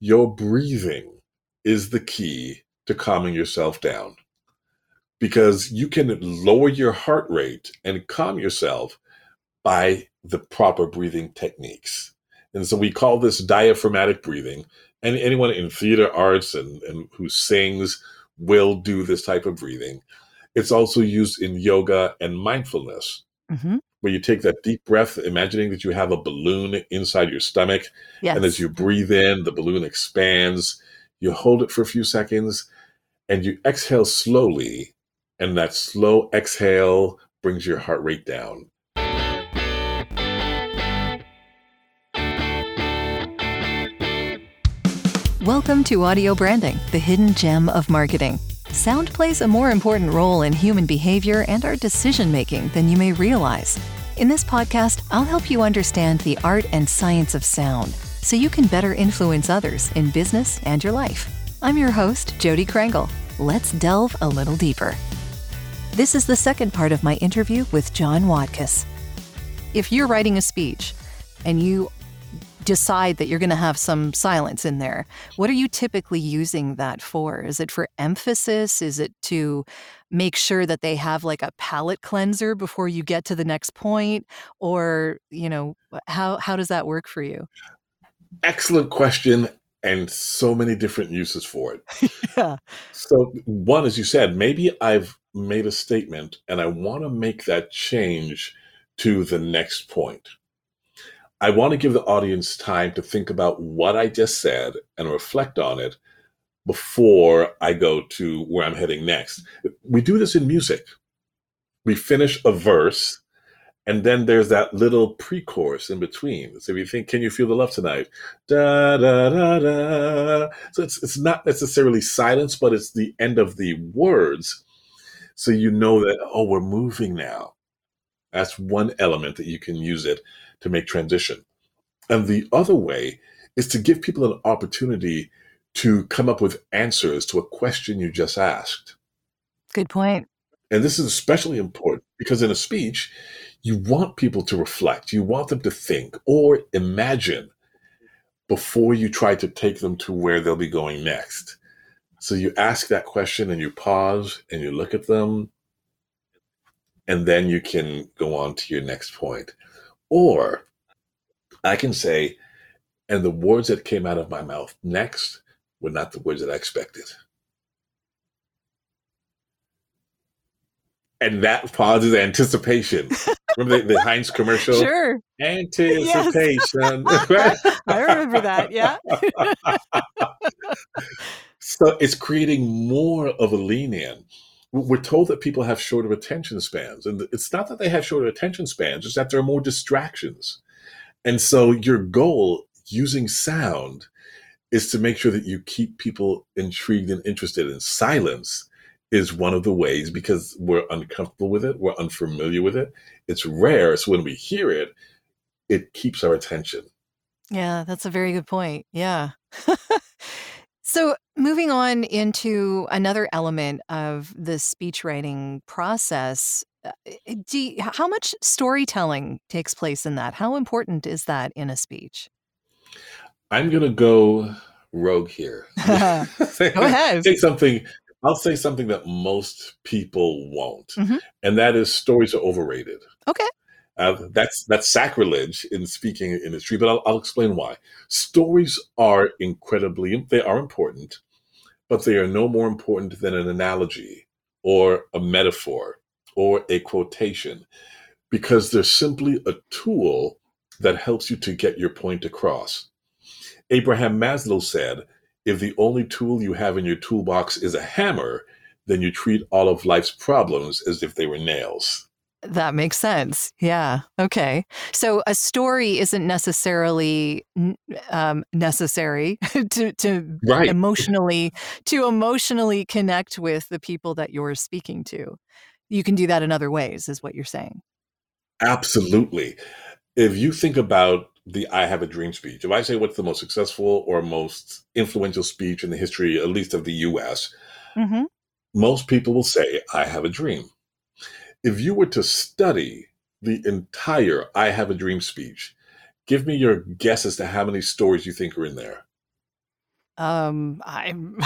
your breathing is the key to calming yourself down because you can lower your heart rate and calm yourself by the proper breathing techniques. And so we call this diaphragmatic breathing. And anyone in theater arts and, and who sings will do this type of breathing. It's also used in yoga and mindfulness, mm-hmm. Where you take that deep breath, imagining that you have a balloon inside your stomach. Yes. And as you breathe in, the balloon expands. You hold it for a few seconds and you exhale slowly. And that slow exhale brings your heart rate down. Welcome to Audio Branding, the hidden gem of marketing. Sound plays a more important role in human behavior and our decision making than you may realize. In this podcast, I'll help you understand the art and science of sound so you can better influence others in business and your life. I'm your host, Jodi Krangle. Let's delve a little deeper. This is the second part of my interview with John Watkiss. If you're writing a speech and you decide that you're going to have some silence in there. What are you typically using that for? Is it for emphasis? Is it to make sure that they have like a palate cleanser before you get to the next point or, you know, how how does that work for you? Excellent question and so many different uses for it. yeah. So one as you said, maybe I've made a statement and I want to make that change to the next point. I want to give the audience time to think about what I just said and reflect on it before I go to where I'm heading next. We do this in music. We finish a verse, and then there's that little pre chorus in between. So if you think, Can you feel the love tonight? Da, da, da, da. So it's, it's not necessarily silence, but it's the end of the words. So you know that, oh, we're moving now. That's one element that you can use it to make transition. And the other way is to give people an opportunity to come up with answers to a question you just asked. Good point. And this is especially important because in a speech, you want people to reflect, you want them to think or imagine before you try to take them to where they'll be going next. So you ask that question and you pause and you look at them, and then you can go on to your next point. Or I can say, and the words that came out of my mouth next were not the words that I expected. And that pauses anticipation. Remember the, the Heinz commercial? Sure. Anticipation. Yes. I remember that. Yeah. so it's creating more of a lean in we're told that people have shorter attention spans and it's not that they have shorter attention spans it's that there are more distractions. And so your goal using sound is to make sure that you keep people intrigued and interested in silence is one of the ways because we're uncomfortable with it we're unfamiliar with it it's rare so when we hear it it keeps our attention. Yeah that's a very good point yeah. So, moving on into another element of the speech writing process, uh, eh, do you, how much storytelling takes place in that? How important is that in a speech? I'm going to go rogue here. go ahead. Say something. I'll say something that most people won't, mm-hmm. and that is stories are overrated. Okay. Uh, that's that's sacrilege in speaking industry, but I'll, I'll explain why. Stories are incredibly they are important, but they are no more important than an analogy or a metaphor or a quotation, because they're simply a tool that helps you to get your point across. Abraham Maslow said, "If the only tool you have in your toolbox is a hammer, then you treat all of life's problems as if they were nails." That makes sense. Yeah. Okay. So a story isn't necessarily um, necessary to to right. emotionally to emotionally connect with the people that you're speaking to. You can do that in other ways, is what you're saying. Absolutely. If you think about the I Have a Dream speech, if I say what's the most successful or most influential speech in the history, at least of the US, mm-hmm. most people will say, I have a dream if you were to study the entire I Have a Dream speech, give me your guess as to how many stories you think are in there. Um, I'm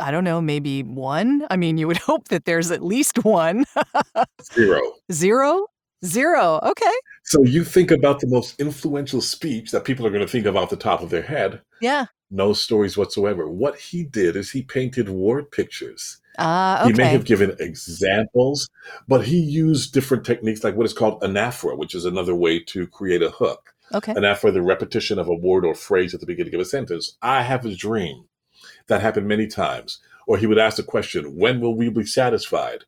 I don't know, maybe one? I mean, you would hope that there's at least one. Zero. Zero? Zero. Okay. So you think about the most influential speech that people are going to think of off the top of their head. Yeah. No stories whatsoever. What he did is he painted word pictures. Ah, okay. He may have given examples, but he used different techniques like what is called anaphora, which is another way to create a hook. Okay. Anaphora, the repetition of a word or phrase at the beginning of a sentence. I have a dream. That happened many times. Or he would ask the question, When will we be satisfied?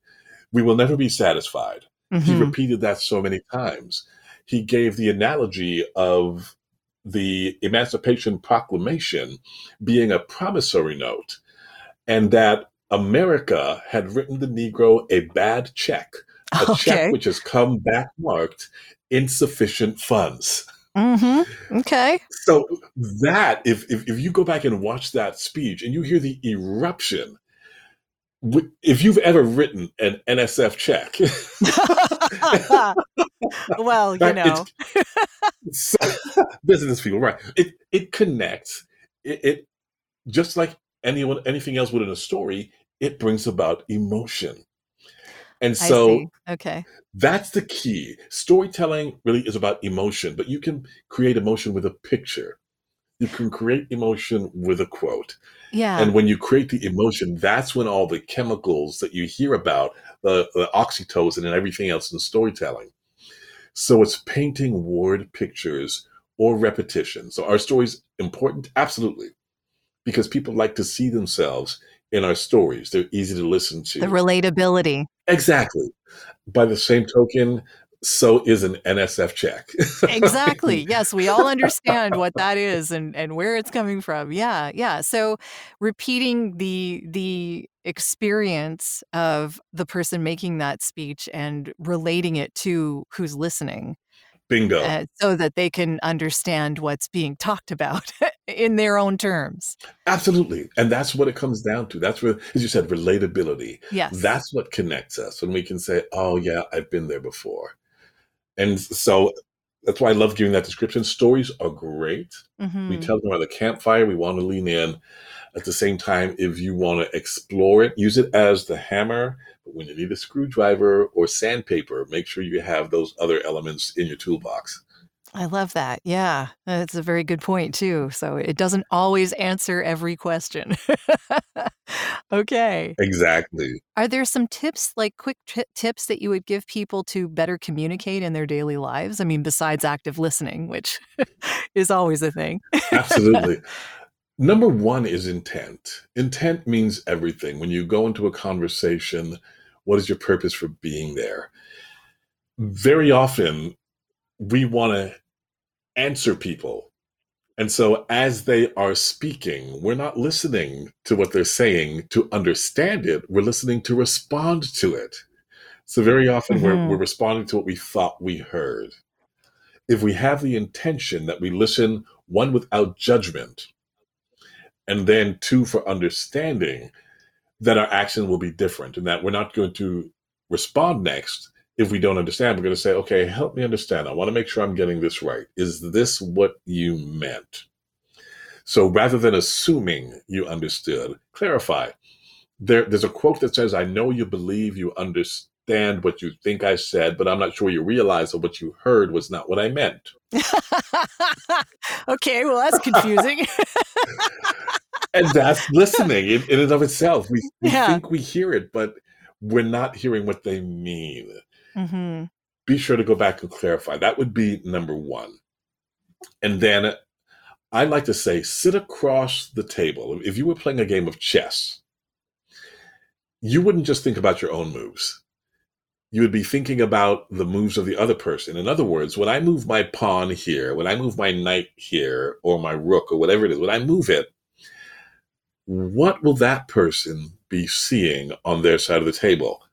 We will never be satisfied. Mm-hmm. He repeated that so many times. He gave the analogy of the Emancipation Proclamation being a promissory note, and that America had written the Negro a bad check, a okay. check which has come back marked insufficient funds. Mm-hmm. Okay. So that if, if if you go back and watch that speech and you hear the eruption, if you've ever written an NSF check, well, you know, business people, right? It it connects. It, it just like anyone anything else within a story, it brings about emotion. And so, okay, that's the key. Storytelling really is about emotion, but you can create emotion with a picture. You can create emotion with a quote. Yeah. And when you create the emotion, that's when all the chemicals that you hear about, the, the oxytocin and everything else in storytelling. So it's painting word pictures or repetition. So our stories important? Absolutely. Because people like to see themselves in our stories. They're easy to listen to. The relatability. Exactly. By the same token, so is an NSF check. exactly. Yes, we all understand what that is and and where it's coming from. Yeah, yeah. So repeating the the experience of the person making that speech and relating it to who's listening Bingo. Uh, so that they can understand what's being talked about in their own terms. Absolutely. And that's what it comes down to. That's where, as you said, relatability. Yes. That's what connects us when we can say, oh, yeah, I've been there before. And so that's why I love giving that description. Stories are great. Mm-hmm. We tell them around the campfire, we want to lean in. At the same time, if you want to explore it, use it as the hammer but when you need a screwdriver or sandpaper, make sure you have those other elements in your toolbox. I love that. Yeah, that's a very good point, too. So it doesn't always answer every question. okay. Exactly. Are there some tips, like quick t- tips, that you would give people to better communicate in their daily lives? I mean, besides active listening, which is always a thing. Absolutely. Number one is intent. Intent means everything. When you go into a conversation, what is your purpose for being there? Very often, we want to answer people. And so, as they are speaking, we're not listening to what they're saying to understand it, we're listening to respond to it. So, very often, mm-hmm. we're, we're responding to what we thought we heard. If we have the intention that we listen, one, without judgment, and then two, for understanding, that our action will be different and that we're not going to respond next if we don't understand. We're going to say, okay, help me understand. I want to make sure I'm getting this right. Is this what you meant? So rather than assuming you understood, clarify. There, there's a quote that says, I know you believe you understand what you think I said, but I'm not sure you realize that what you heard was not what I meant. okay, well, that's confusing. and that's listening in, in and of itself. We, we yeah. think we hear it, but we're not hearing what they mean. Mm-hmm. Be sure to go back and clarify. That would be number one. And then I like to say, sit across the table. If you were playing a game of chess, you wouldn't just think about your own moves. You would be thinking about the moves of the other person. In other words, when I move my pawn here, when I move my knight here, or my rook, or whatever it is, when I move it, what will that person be seeing on their side of the table?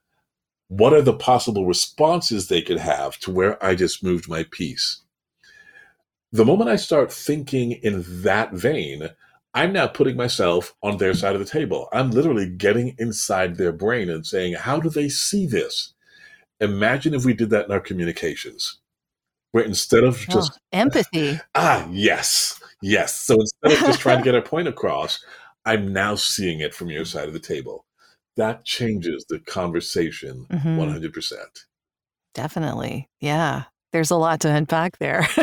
What are the possible responses they could have to where I just moved my piece? The moment I start thinking in that vein, I'm now putting myself on their side of the table. I'm literally getting inside their brain and saying, How do they see this? Imagine if we did that in our communications, where instead of just oh, empathy. Ah, yes, Yes. So instead of just trying to get a point across, I'm now seeing it from your side of the table. That changes the conversation mm-hmm. 100%. Definitely. Yeah. There's a lot to unpack there.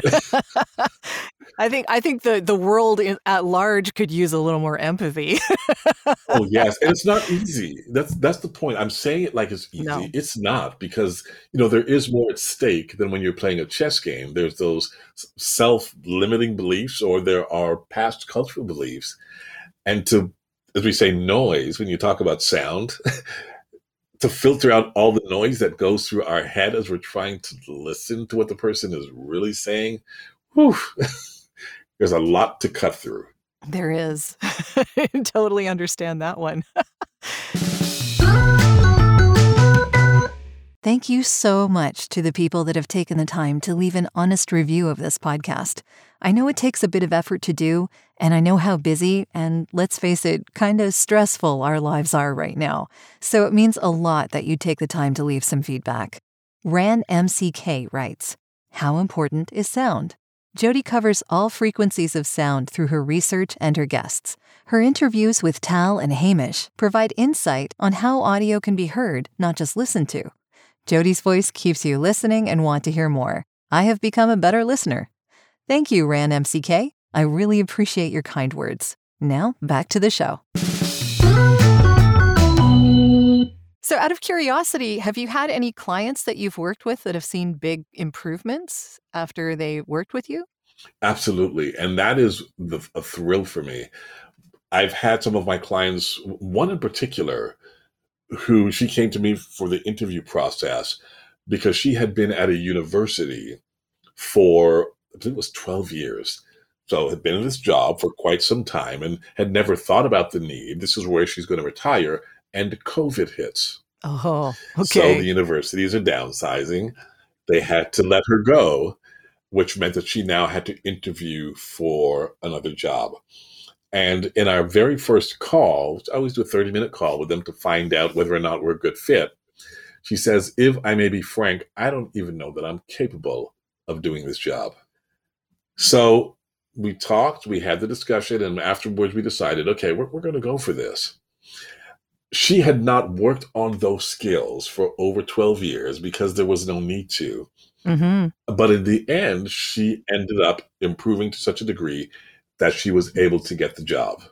I think I think the the world in, at large could use a little more empathy. oh yes, and it's not easy. That's that's the point. I'm saying it like it's easy. No. It's not because you know there is more at stake than when you're playing a chess game. There's those self-limiting beliefs, or there are past cultural beliefs, and to as we say noise when you talk about sound. to filter out all the noise that goes through our head as we're trying to listen to what the person is really saying. Whew. there's a lot to cut through. There is. I totally understand that one. Thank you so much to the people that have taken the time to leave an honest review of this podcast. I know it takes a bit of effort to do, and I know how busy and, let's face it, kind of stressful our lives are right now. So it means a lot that you take the time to leave some feedback. Ran MCK writes How important is sound? Jodi covers all frequencies of sound through her research and her guests. Her interviews with Tal and Hamish provide insight on how audio can be heard, not just listened to. Jodi's voice keeps you listening and want to hear more. I have become a better listener. Thank you, Ran MCK. I really appreciate your kind words. Now, back to the show. So, out of curiosity, have you had any clients that you've worked with that have seen big improvements after they worked with you? Absolutely. And that is the, a thrill for me. I've had some of my clients, one in particular, who she came to me for the interview process because she had been at a university for, I think it was 12 years. So had been in this job for quite some time and had never thought about the need. This is where she's going to retire and COVID hits. Oh, okay. So the universities are downsizing. They had to let her go, which meant that she now had to interview for another job. And in our very first call, which I always do a 30 minute call with them to find out whether or not we're a good fit. She says, If I may be frank, I don't even know that I'm capable of doing this job. So we talked, we had the discussion, and afterwards we decided, okay, we're, we're going to go for this she had not worked on those skills for over 12 years because there was no need to. Mm-hmm. But in the end, she ended up improving to such a degree that she was able to get the job.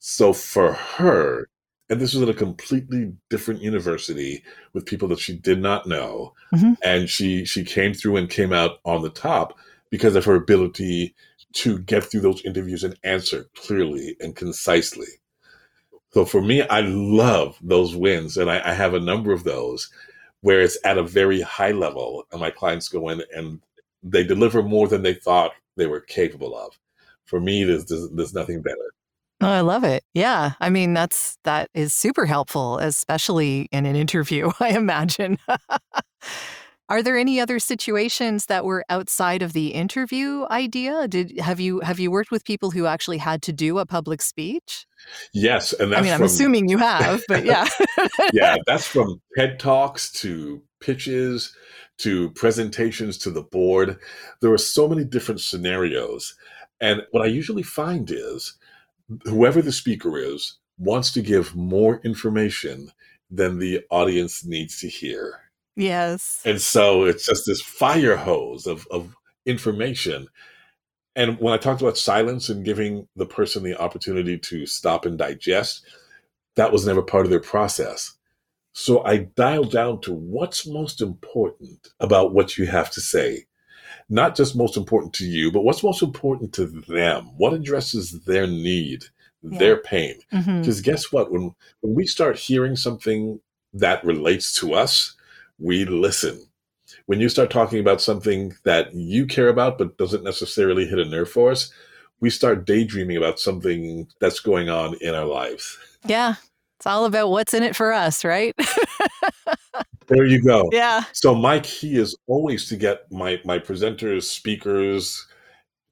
So for her, and this was at a completely different university with people that she did not know, mm-hmm. and she she came through and came out on the top because of her ability to get through those interviews and answer clearly and concisely. So for me, I love those wins, and I, I, have a number of those where it's at a very high level, and my clients go in and they deliver more than they thought they were capable of. For me, there's there's, there's nothing better. Oh, I love it. Yeah, I mean that's that is super helpful, especially in an interview. I imagine. Are there any other situations that were outside of the interview idea? Did have you have you worked with people who actually had to do a public speech? Yes, and I mean, I'm assuming you have, but yeah, yeah, that's from TED talks to pitches to presentations to the board. There are so many different scenarios, and what I usually find is whoever the speaker is wants to give more information than the audience needs to hear. Yes. And so it's just this fire hose of, of information. And when I talked about silence and giving the person the opportunity to stop and digest, that was never part of their process. So I dialed down to what's most important about what you have to say. Not just most important to you, but what's most important to them? What addresses their need, yeah. their pain? Because mm-hmm. guess what? When when we start hearing something that relates to us, we listen. When you start talking about something that you care about but doesn't necessarily hit a nerve for us, we start daydreaming about something that's going on in our lives. Yeah. It's all about what's in it for us, right? there you go. Yeah. So my key is always to get my my presenters, speakers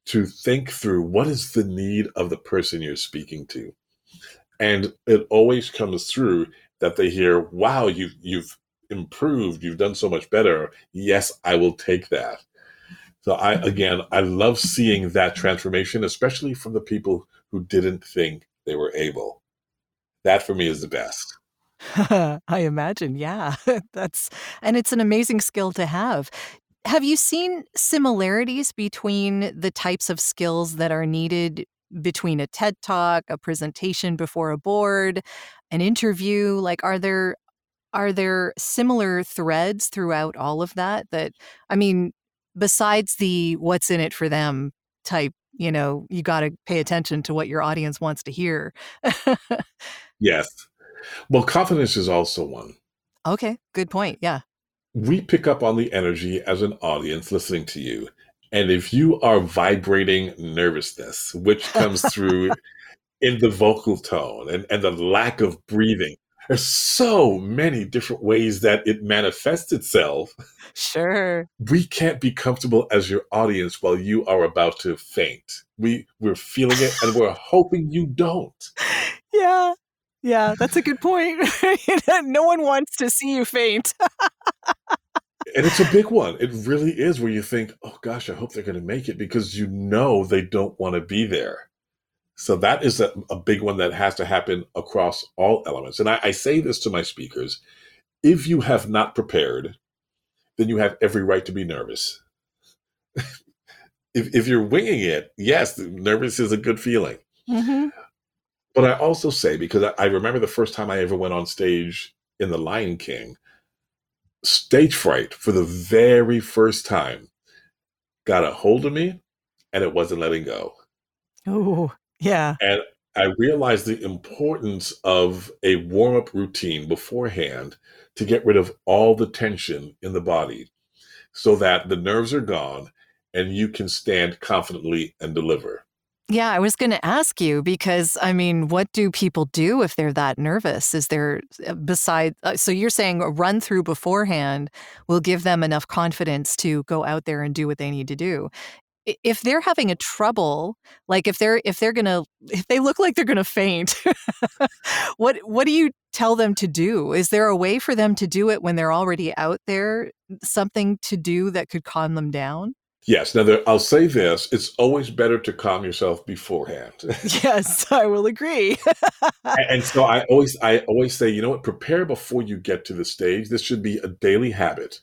to think through what is the need of the person you're speaking to. And it always comes through that they hear, wow, you've you've improved. You've done so much better. Yes, I will take that. So I mm-hmm. again, I love seeing that transformation, especially from the people who didn't think they were able. That for me is the best. I imagine, yeah. That's and it's an amazing skill to have. Have you seen similarities between the types of skills that are needed between a TED Talk, a presentation before a board, an interview? Like are there are there similar threads throughout all of that that I mean, besides the what's in it for them type, you know, you got to pay attention to what your audience wants to hear. yes. Well, confidence is also one. Okay, good point. Yeah. We pick up on the energy as an audience listening to you. And if you are vibrating nervousness, which comes through in the vocal tone and, and the lack of breathing, there's so many different ways that it manifests itself. Sure. We can't be comfortable as your audience while you are about to faint. We we're feeling it and we're hoping you don't. Yeah. Yeah, that's a good point. no one wants to see you faint. and it's a big one. It really is where you think, oh gosh, I hope they're going to make it because you know they don't want to be there. So that is a, a, big one that has to happen across all elements. And I, I say this to my speakers if you have not prepared, then you have every right to be nervous. if, if you're winging it, yes, nervous is a good feeling. Mm-hmm. But I also say, because I, I remember the first time I ever went on stage in The Lion King, stage fright for the very first time got a hold of me and it wasn't letting go. Oh, yeah. And I realized the importance of a warm up routine beforehand to get rid of all the tension in the body so that the nerves are gone and you can stand confidently and deliver. Yeah, I was going to ask you because I mean, what do people do if they're that nervous? Is there uh, beside uh, so you're saying a run through beforehand will give them enough confidence to go out there and do what they need to do if they're having a trouble like if they're if they're gonna if they look like they're gonna faint what what do you tell them to do? Is there a way for them to do it when they're already out there something to do that could calm them down? Yes. Now there, i'll say this it's always better to calm yourself beforehand. Yes i will agree. And, and so i always i always say you know what? Prepare before you get to the stage. This should be a daily habit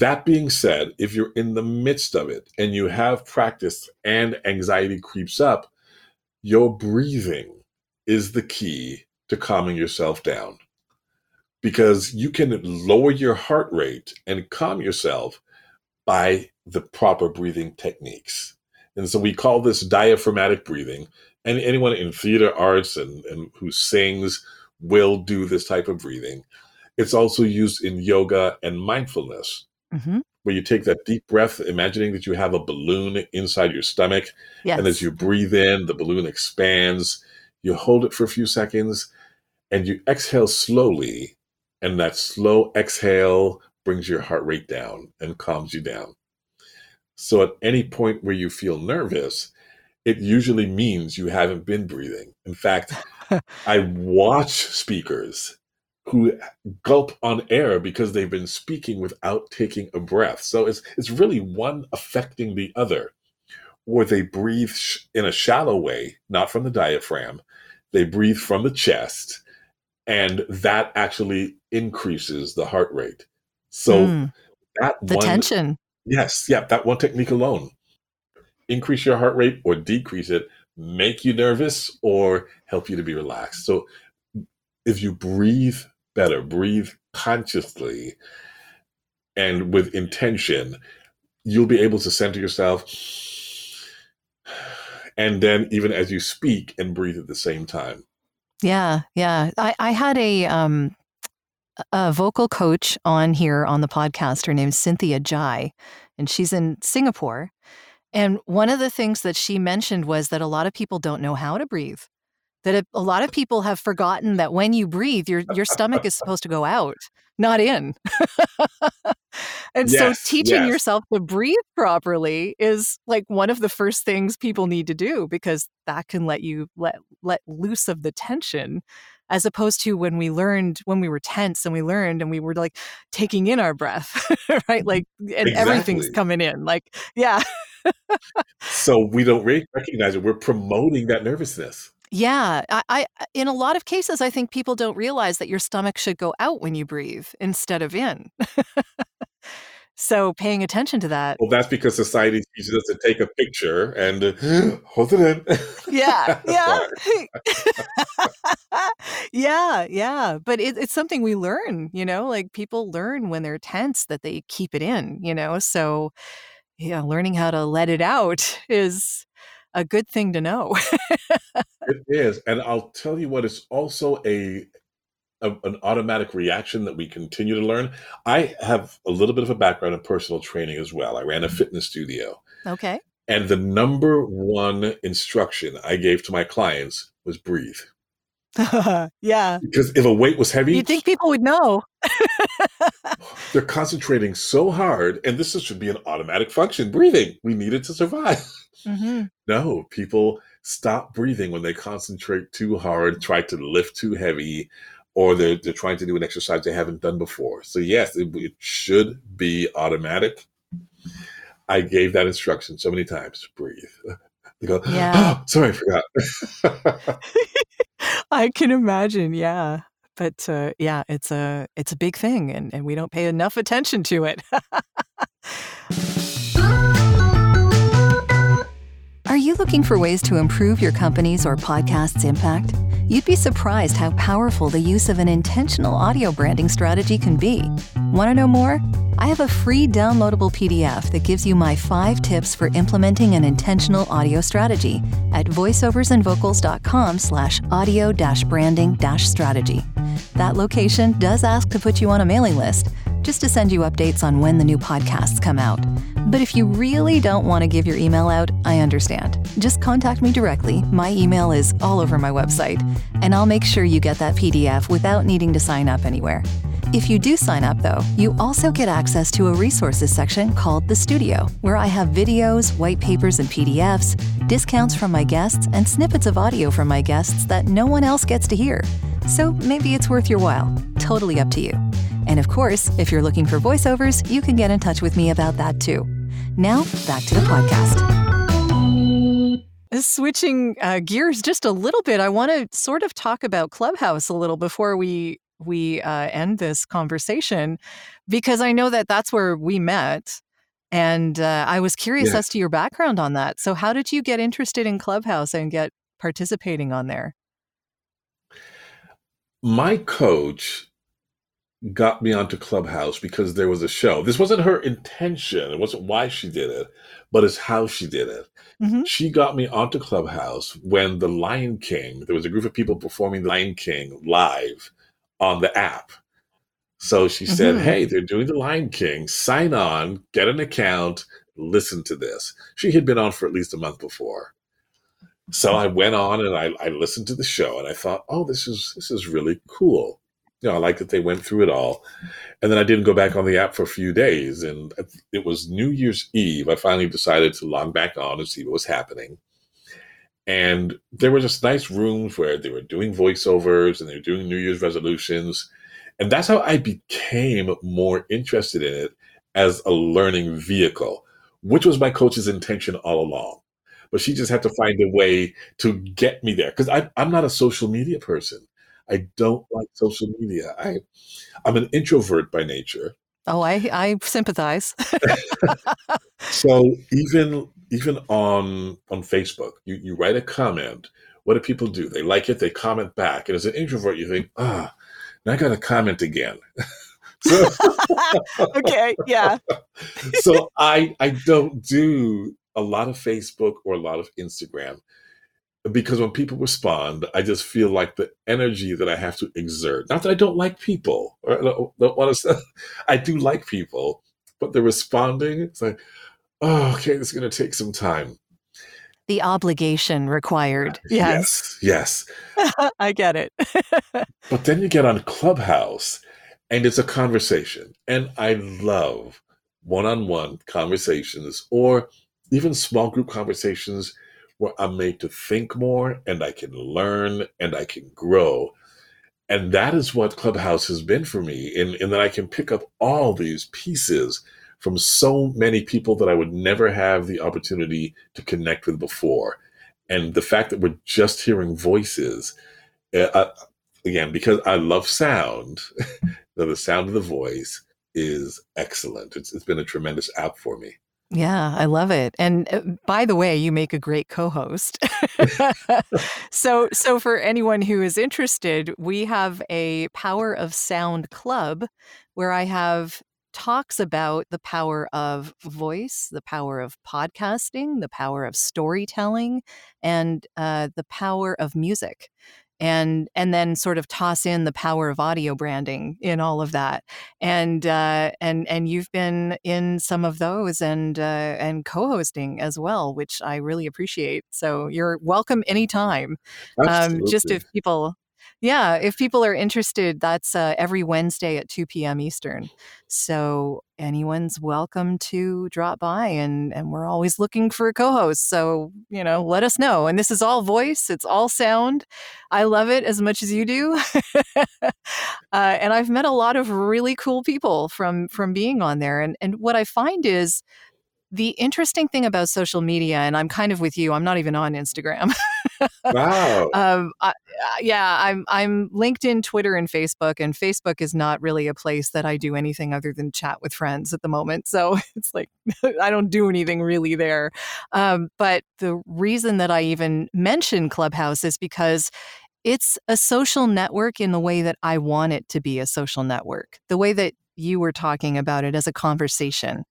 that being said, if you're in the midst of it and you have practice and anxiety creeps up, your breathing is the key to calming yourself down. Because you can lower your heart rate and calm yourself by the proper breathing techniques. And so we call this diaphragmatic breathing. And anyone in theater arts and, and who sings will do this type of breathing. It's also used in yoga and mindfulness mm-hmm. where you take that deep breath, imagining that you have a balloon inside your stomach. Yes. And as you breathe in, the balloon expands. You hold it for a few seconds and you exhale slowly. And that slow exhale brings your heart rate down and calms you down. So at any point where you feel nervous, it usually means you haven't been breathing. In fact, I watch speakers who gulp on air because they've been speaking without taking a breath. So it's it's really one affecting the other. Or they breathe in a shallow way, not from the diaphragm. They breathe from the chest, and that actually increases the heart rate. So mm, that the one, tension. Yes, yeah, that one technique alone. Increase your heart rate or decrease it, make you nervous or help you to be relaxed. So if you breathe better, breathe consciously and with intention, you'll be able to center yourself. And then, even as you speak and breathe at the same time. Yeah, yeah. I, I had a um, a vocal coach on here on the podcast. Her name's Cynthia Zhai, and she's in Singapore. And one of the things that she mentioned was that a lot of people don't know how to breathe that a lot of people have forgotten that when you breathe your your stomach is supposed to go out not in And yes, so teaching yes. yourself to breathe properly is like one of the first things people need to do because that can let you let let loose of the tension as opposed to when we learned when we were tense and we learned and we were like taking in our breath right mm-hmm. like and exactly. everything's coming in like yeah so we don't recognize it we're promoting that nervousness yeah I, I in a lot of cases i think people don't realize that your stomach should go out when you breathe instead of in So paying attention to that. Well, that's because society teaches us to take a picture and uh, hold it in. Yeah, yeah. yeah, yeah. But it, it's something we learn, you know, like people learn when they're tense that they keep it in, you know. So, yeah, learning how to let it out is a good thing to know. it is. And I'll tell you what, it's also a a, an automatic reaction that we continue to learn. I have a little bit of a background in personal training as well. I ran a mm-hmm. fitness studio. Okay. And the number one instruction I gave to my clients was breathe. yeah. Because if a weight was heavy, you'd think people would know. They're concentrating so hard, and this should be an automatic function breathing. We need it to survive. Mm-hmm. No, people stop breathing when they concentrate too hard, try to lift too heavy, or they're, they're trying to do an exercise they haven't done before. So, yes, it, it should be automatic. I gave that instruction so many times breathe. They go, yeah. oh, sorry, I forgot. I can imagine, yeah. But uh, yeah, it's a it's a big thing, and, and we don't pay enough attention to it. Are you looking for ways to improve your company's or podcast's impact? You'd be surprised how powerful the use of an intentional audio branding strategy can be. Want to know more? I have a free downloadable PDF that gives you my five tips for implementing an intentional audio strategy at voiceoversandvocals.com slash audio branding strategy. That location does ask to put you on a mailing list, just to send you updates on when the new podcasts come out. But if you really don't want to give your email out, I understand. Just contact me directly. My email is all over my website, and I'll make sure you get that PDF without needing to sign up anywhere. If you do sign up, though, you also get access to a resources section called The Studio, where I have videos, white papers, and PDFs, discounts from my guests, and snippets of audio from my guests that no one else gets to hear. So maybe it's worth your while. Totally up to you. And of course, if you're looking for voiceovers, you can get in touch with me about that too. Now, back to the podcast. Switching uh, gears just a little bit, I want to sort of talk about Clubhouse a little before we we uh, end this conversation, because I know that that's where we met, and uh, I was curious yeah. as to your background on that. So, how did you get interested in Clubhouse and get participating on there? My coach got me onto Clubhouse because there was a show. This wasn't her intention. It wasn't why she did it, but it's how she did it. Mm-hmm. She got me onto Clubhouse when The Lion King, there was a group of people performing The Lion King live on the app. So she said, mm-hmm. Hey, they're doing The Lion King. Sign on, get an account, listen to this. She had been on for at least a month before. So I went on and I, I listened to the show and I thought, oh, this is this is really cool you know, I like that they went through it all. And then I didn't go back on the app for a few days. And it was New Year's Eve. I finally decided to log back on and see what was happening. And there were just nice rooms where they were doing voiceovers and they were doing New Year's resolutions. And that's how I became more interested in it as a learning vehicle, which was my coach's intention all along. But she just had to find a way to get me there because I'm not a social media person. I don't like social media. I I'm an introvert by nature. Oh, I I sympathize. so even even on on Facebook, you, you write a comment. What do people do? They like it, they comment back. And as an introvert, you think, ah, now I gotta comment again. so, okay, yeah. so I I don't do a lot of Facebook or a lot of Instagram because when people respond, I just feel like the energy that I have to exert. Not that I don't like people, or I don't, don't want to. I do like people, but the responding, it's like, oh, okay, this is going to take some time. The obligation required. Uh, yes. Yes. yes. I get it. but then you get on Clubhouse, and it's a conversation, and I love one on one conversations or even small group conversations where I'm made to think more and I can learn and I can grow. And that is what Clubhouse has been for me, in, that I can pick up all these pieces from so many people that I would never have the opportunity to connect with before. And the fact that we're just hearing voices, uh, again, because I love sound, the sound of the voice is excellent. It's, it's been a tremendous app for me. Yeah, I love it. And uh, by the way, you make a great co-host. so so for anyone who is interested, we have a Power of Sound club where I have talks about the power of voice, the power of podcasting, the power of storytelling, and uh, the power of music and and then sort of toss in the power of audio branding in all of that. And uh, and and you've been in some of those and uh, and co-hosting as well which i really appreciate. So you're welcome anytime. Um, just if people yeah, if people are interested, that's uh, every Wednesday at 2 p.m. Eastern. So anyone's welcome to drop by, and and we're always looking for a co-hosts. So you know, let us know. And this is all voice; it's all sound. I love it as much as you do. uh, and I've met a lot of really cool people from from being on there. And and what I find is the interesting thing about social media, and I'm kind of with you. I'm not even on Instagram. wow. Um, I, yeah, I'm I'm LinkedIn, Twitter, and Facebook, and Facebook is not really a place that I do anything other than chat with friends at the moment. So it's like I don't do anything really there. Um, but the reason that I even mention Clubhouse is because it's a social network in the way that I want it to be a social network, the way that you were talking about it as a conversation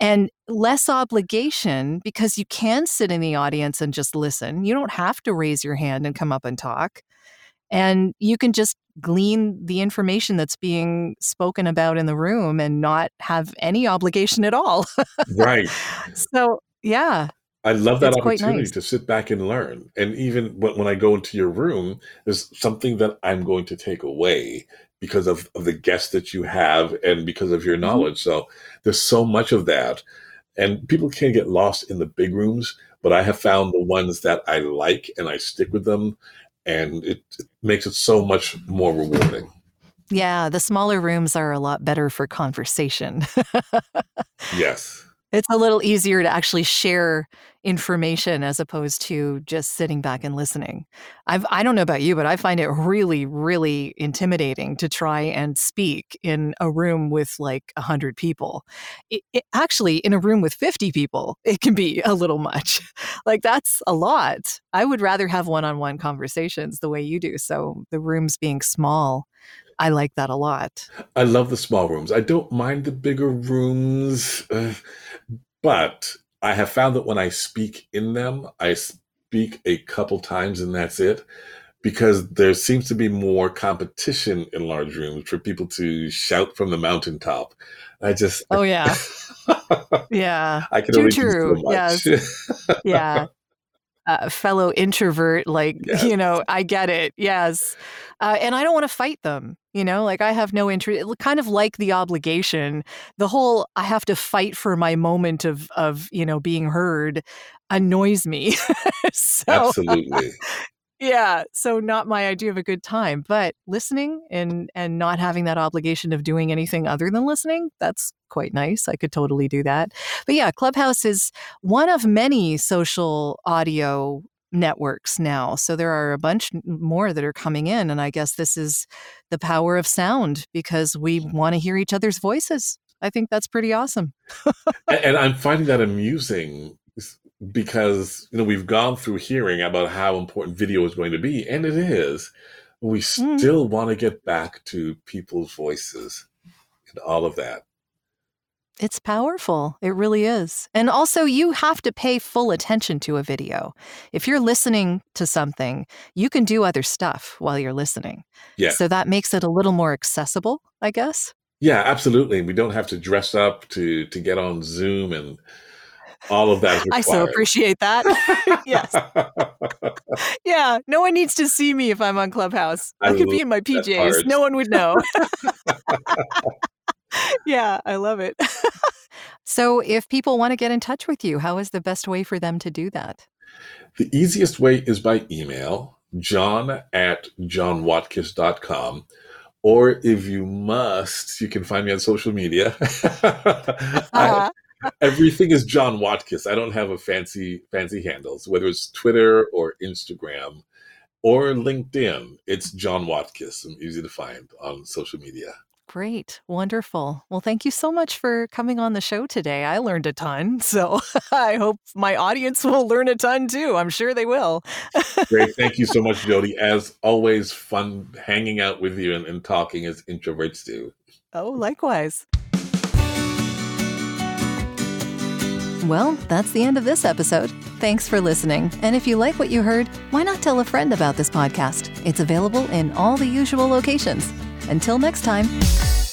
and less obligation because you can sit in the audience and just listen. You don't have to raise your hand and come up and talk. And you can just glean the information that's being spoken about in the room and not have any obligation at all. right. So, yeah. I love that opportunity nice. to sit back and learn. And even when, when I go into your room, there's something that I'm going to take away because of, of the guests that you have and because of your mm-hmm. knowledge. So there's so much of that. And people can get lost in the big rooms, but I have found the ones that I like and I stick with them. And it, it makes it so much more rewarding. Yeah, the smaller rooms are a lot better for conversation. yes. It's a little easier to actually share information as opposed to just sitting back and listening. I've I don't know about you, but I find it really really intimidating to try and speak in a room with like 100 people. It, it, actually in a room with 50 people, it can be a little much. like that's a lot. I would rather have one-on-one conversations the way you do. So the rooms being small I like that a lot. I love the small rooms. I don't mind the bigger rooms, uh, but I have found that when I speak in them, I speak a couple times and that's it. Because there seems to be more competition in large rooms for people to shout from the mountaintop. I just oh yeah, yeah. I can Too only true. do so much. Yes. yeah uh, fellow introvert, like, yes. you know, I get it. Yes. Uh, and I don't want to fight them. You know, like I have no interest, kind of like the obligation, the whole I have to fight for my moment of, of you know, being heard annoys me. so, Absolutely. Yeah, so not my idea of a good time, but listening and and not having that obligation of doing anything other than listening, that's quite nice. I could totally do that. But yeah, Clubhouse is one of many social audio networks now. So there are a bunch more that are coming in and I guess this is the power of sound because we want to hear each other's voices. I think that's pretty awesome. and, I'm finding that amusing because you know we've gone through hearing about how important video is going to be and it is we mm. still want to get back to people's voices and all of that it's powerful it really is and also you have to pay full attention to a video if you're listening to something you can do other stuff while you're listening yeah so that makes it a little more accessible i guess yeah absolutely we don't have to dress up to to get on zoom and all of that. I so appreciate that. yes. yeah. No one needs to see me if I'm on Clubhouse. I, I could be in my PJs. No one would know. yeah, I love it. So, if people want to get in touch with you, how is the best way for them to do that? The easiest way is by email, john at johnwatkiss.com. Or if you must, you can find me on social media. uh-huh. everything is John Watkiss. I don't have a fancy fancy handles, whether it's Twitter or Instagram or LinkedIn. It's John Watkiss. I'm easy to find on social media. Great. Wonderful. Well, thank you so much for coming on the show today. I learned a ton. So I hope my audience will learn a ton too. I'm sure they will. Great. Thank you so much, Jodi. As always, fun hanging out with you and, and talking as introverts do. Oh, likewise. Well, that's the end of this episode. Thanks for listening. And if you like what you heard, why not tell a friend about this podcast? It's available in all the usual locations. Until next time.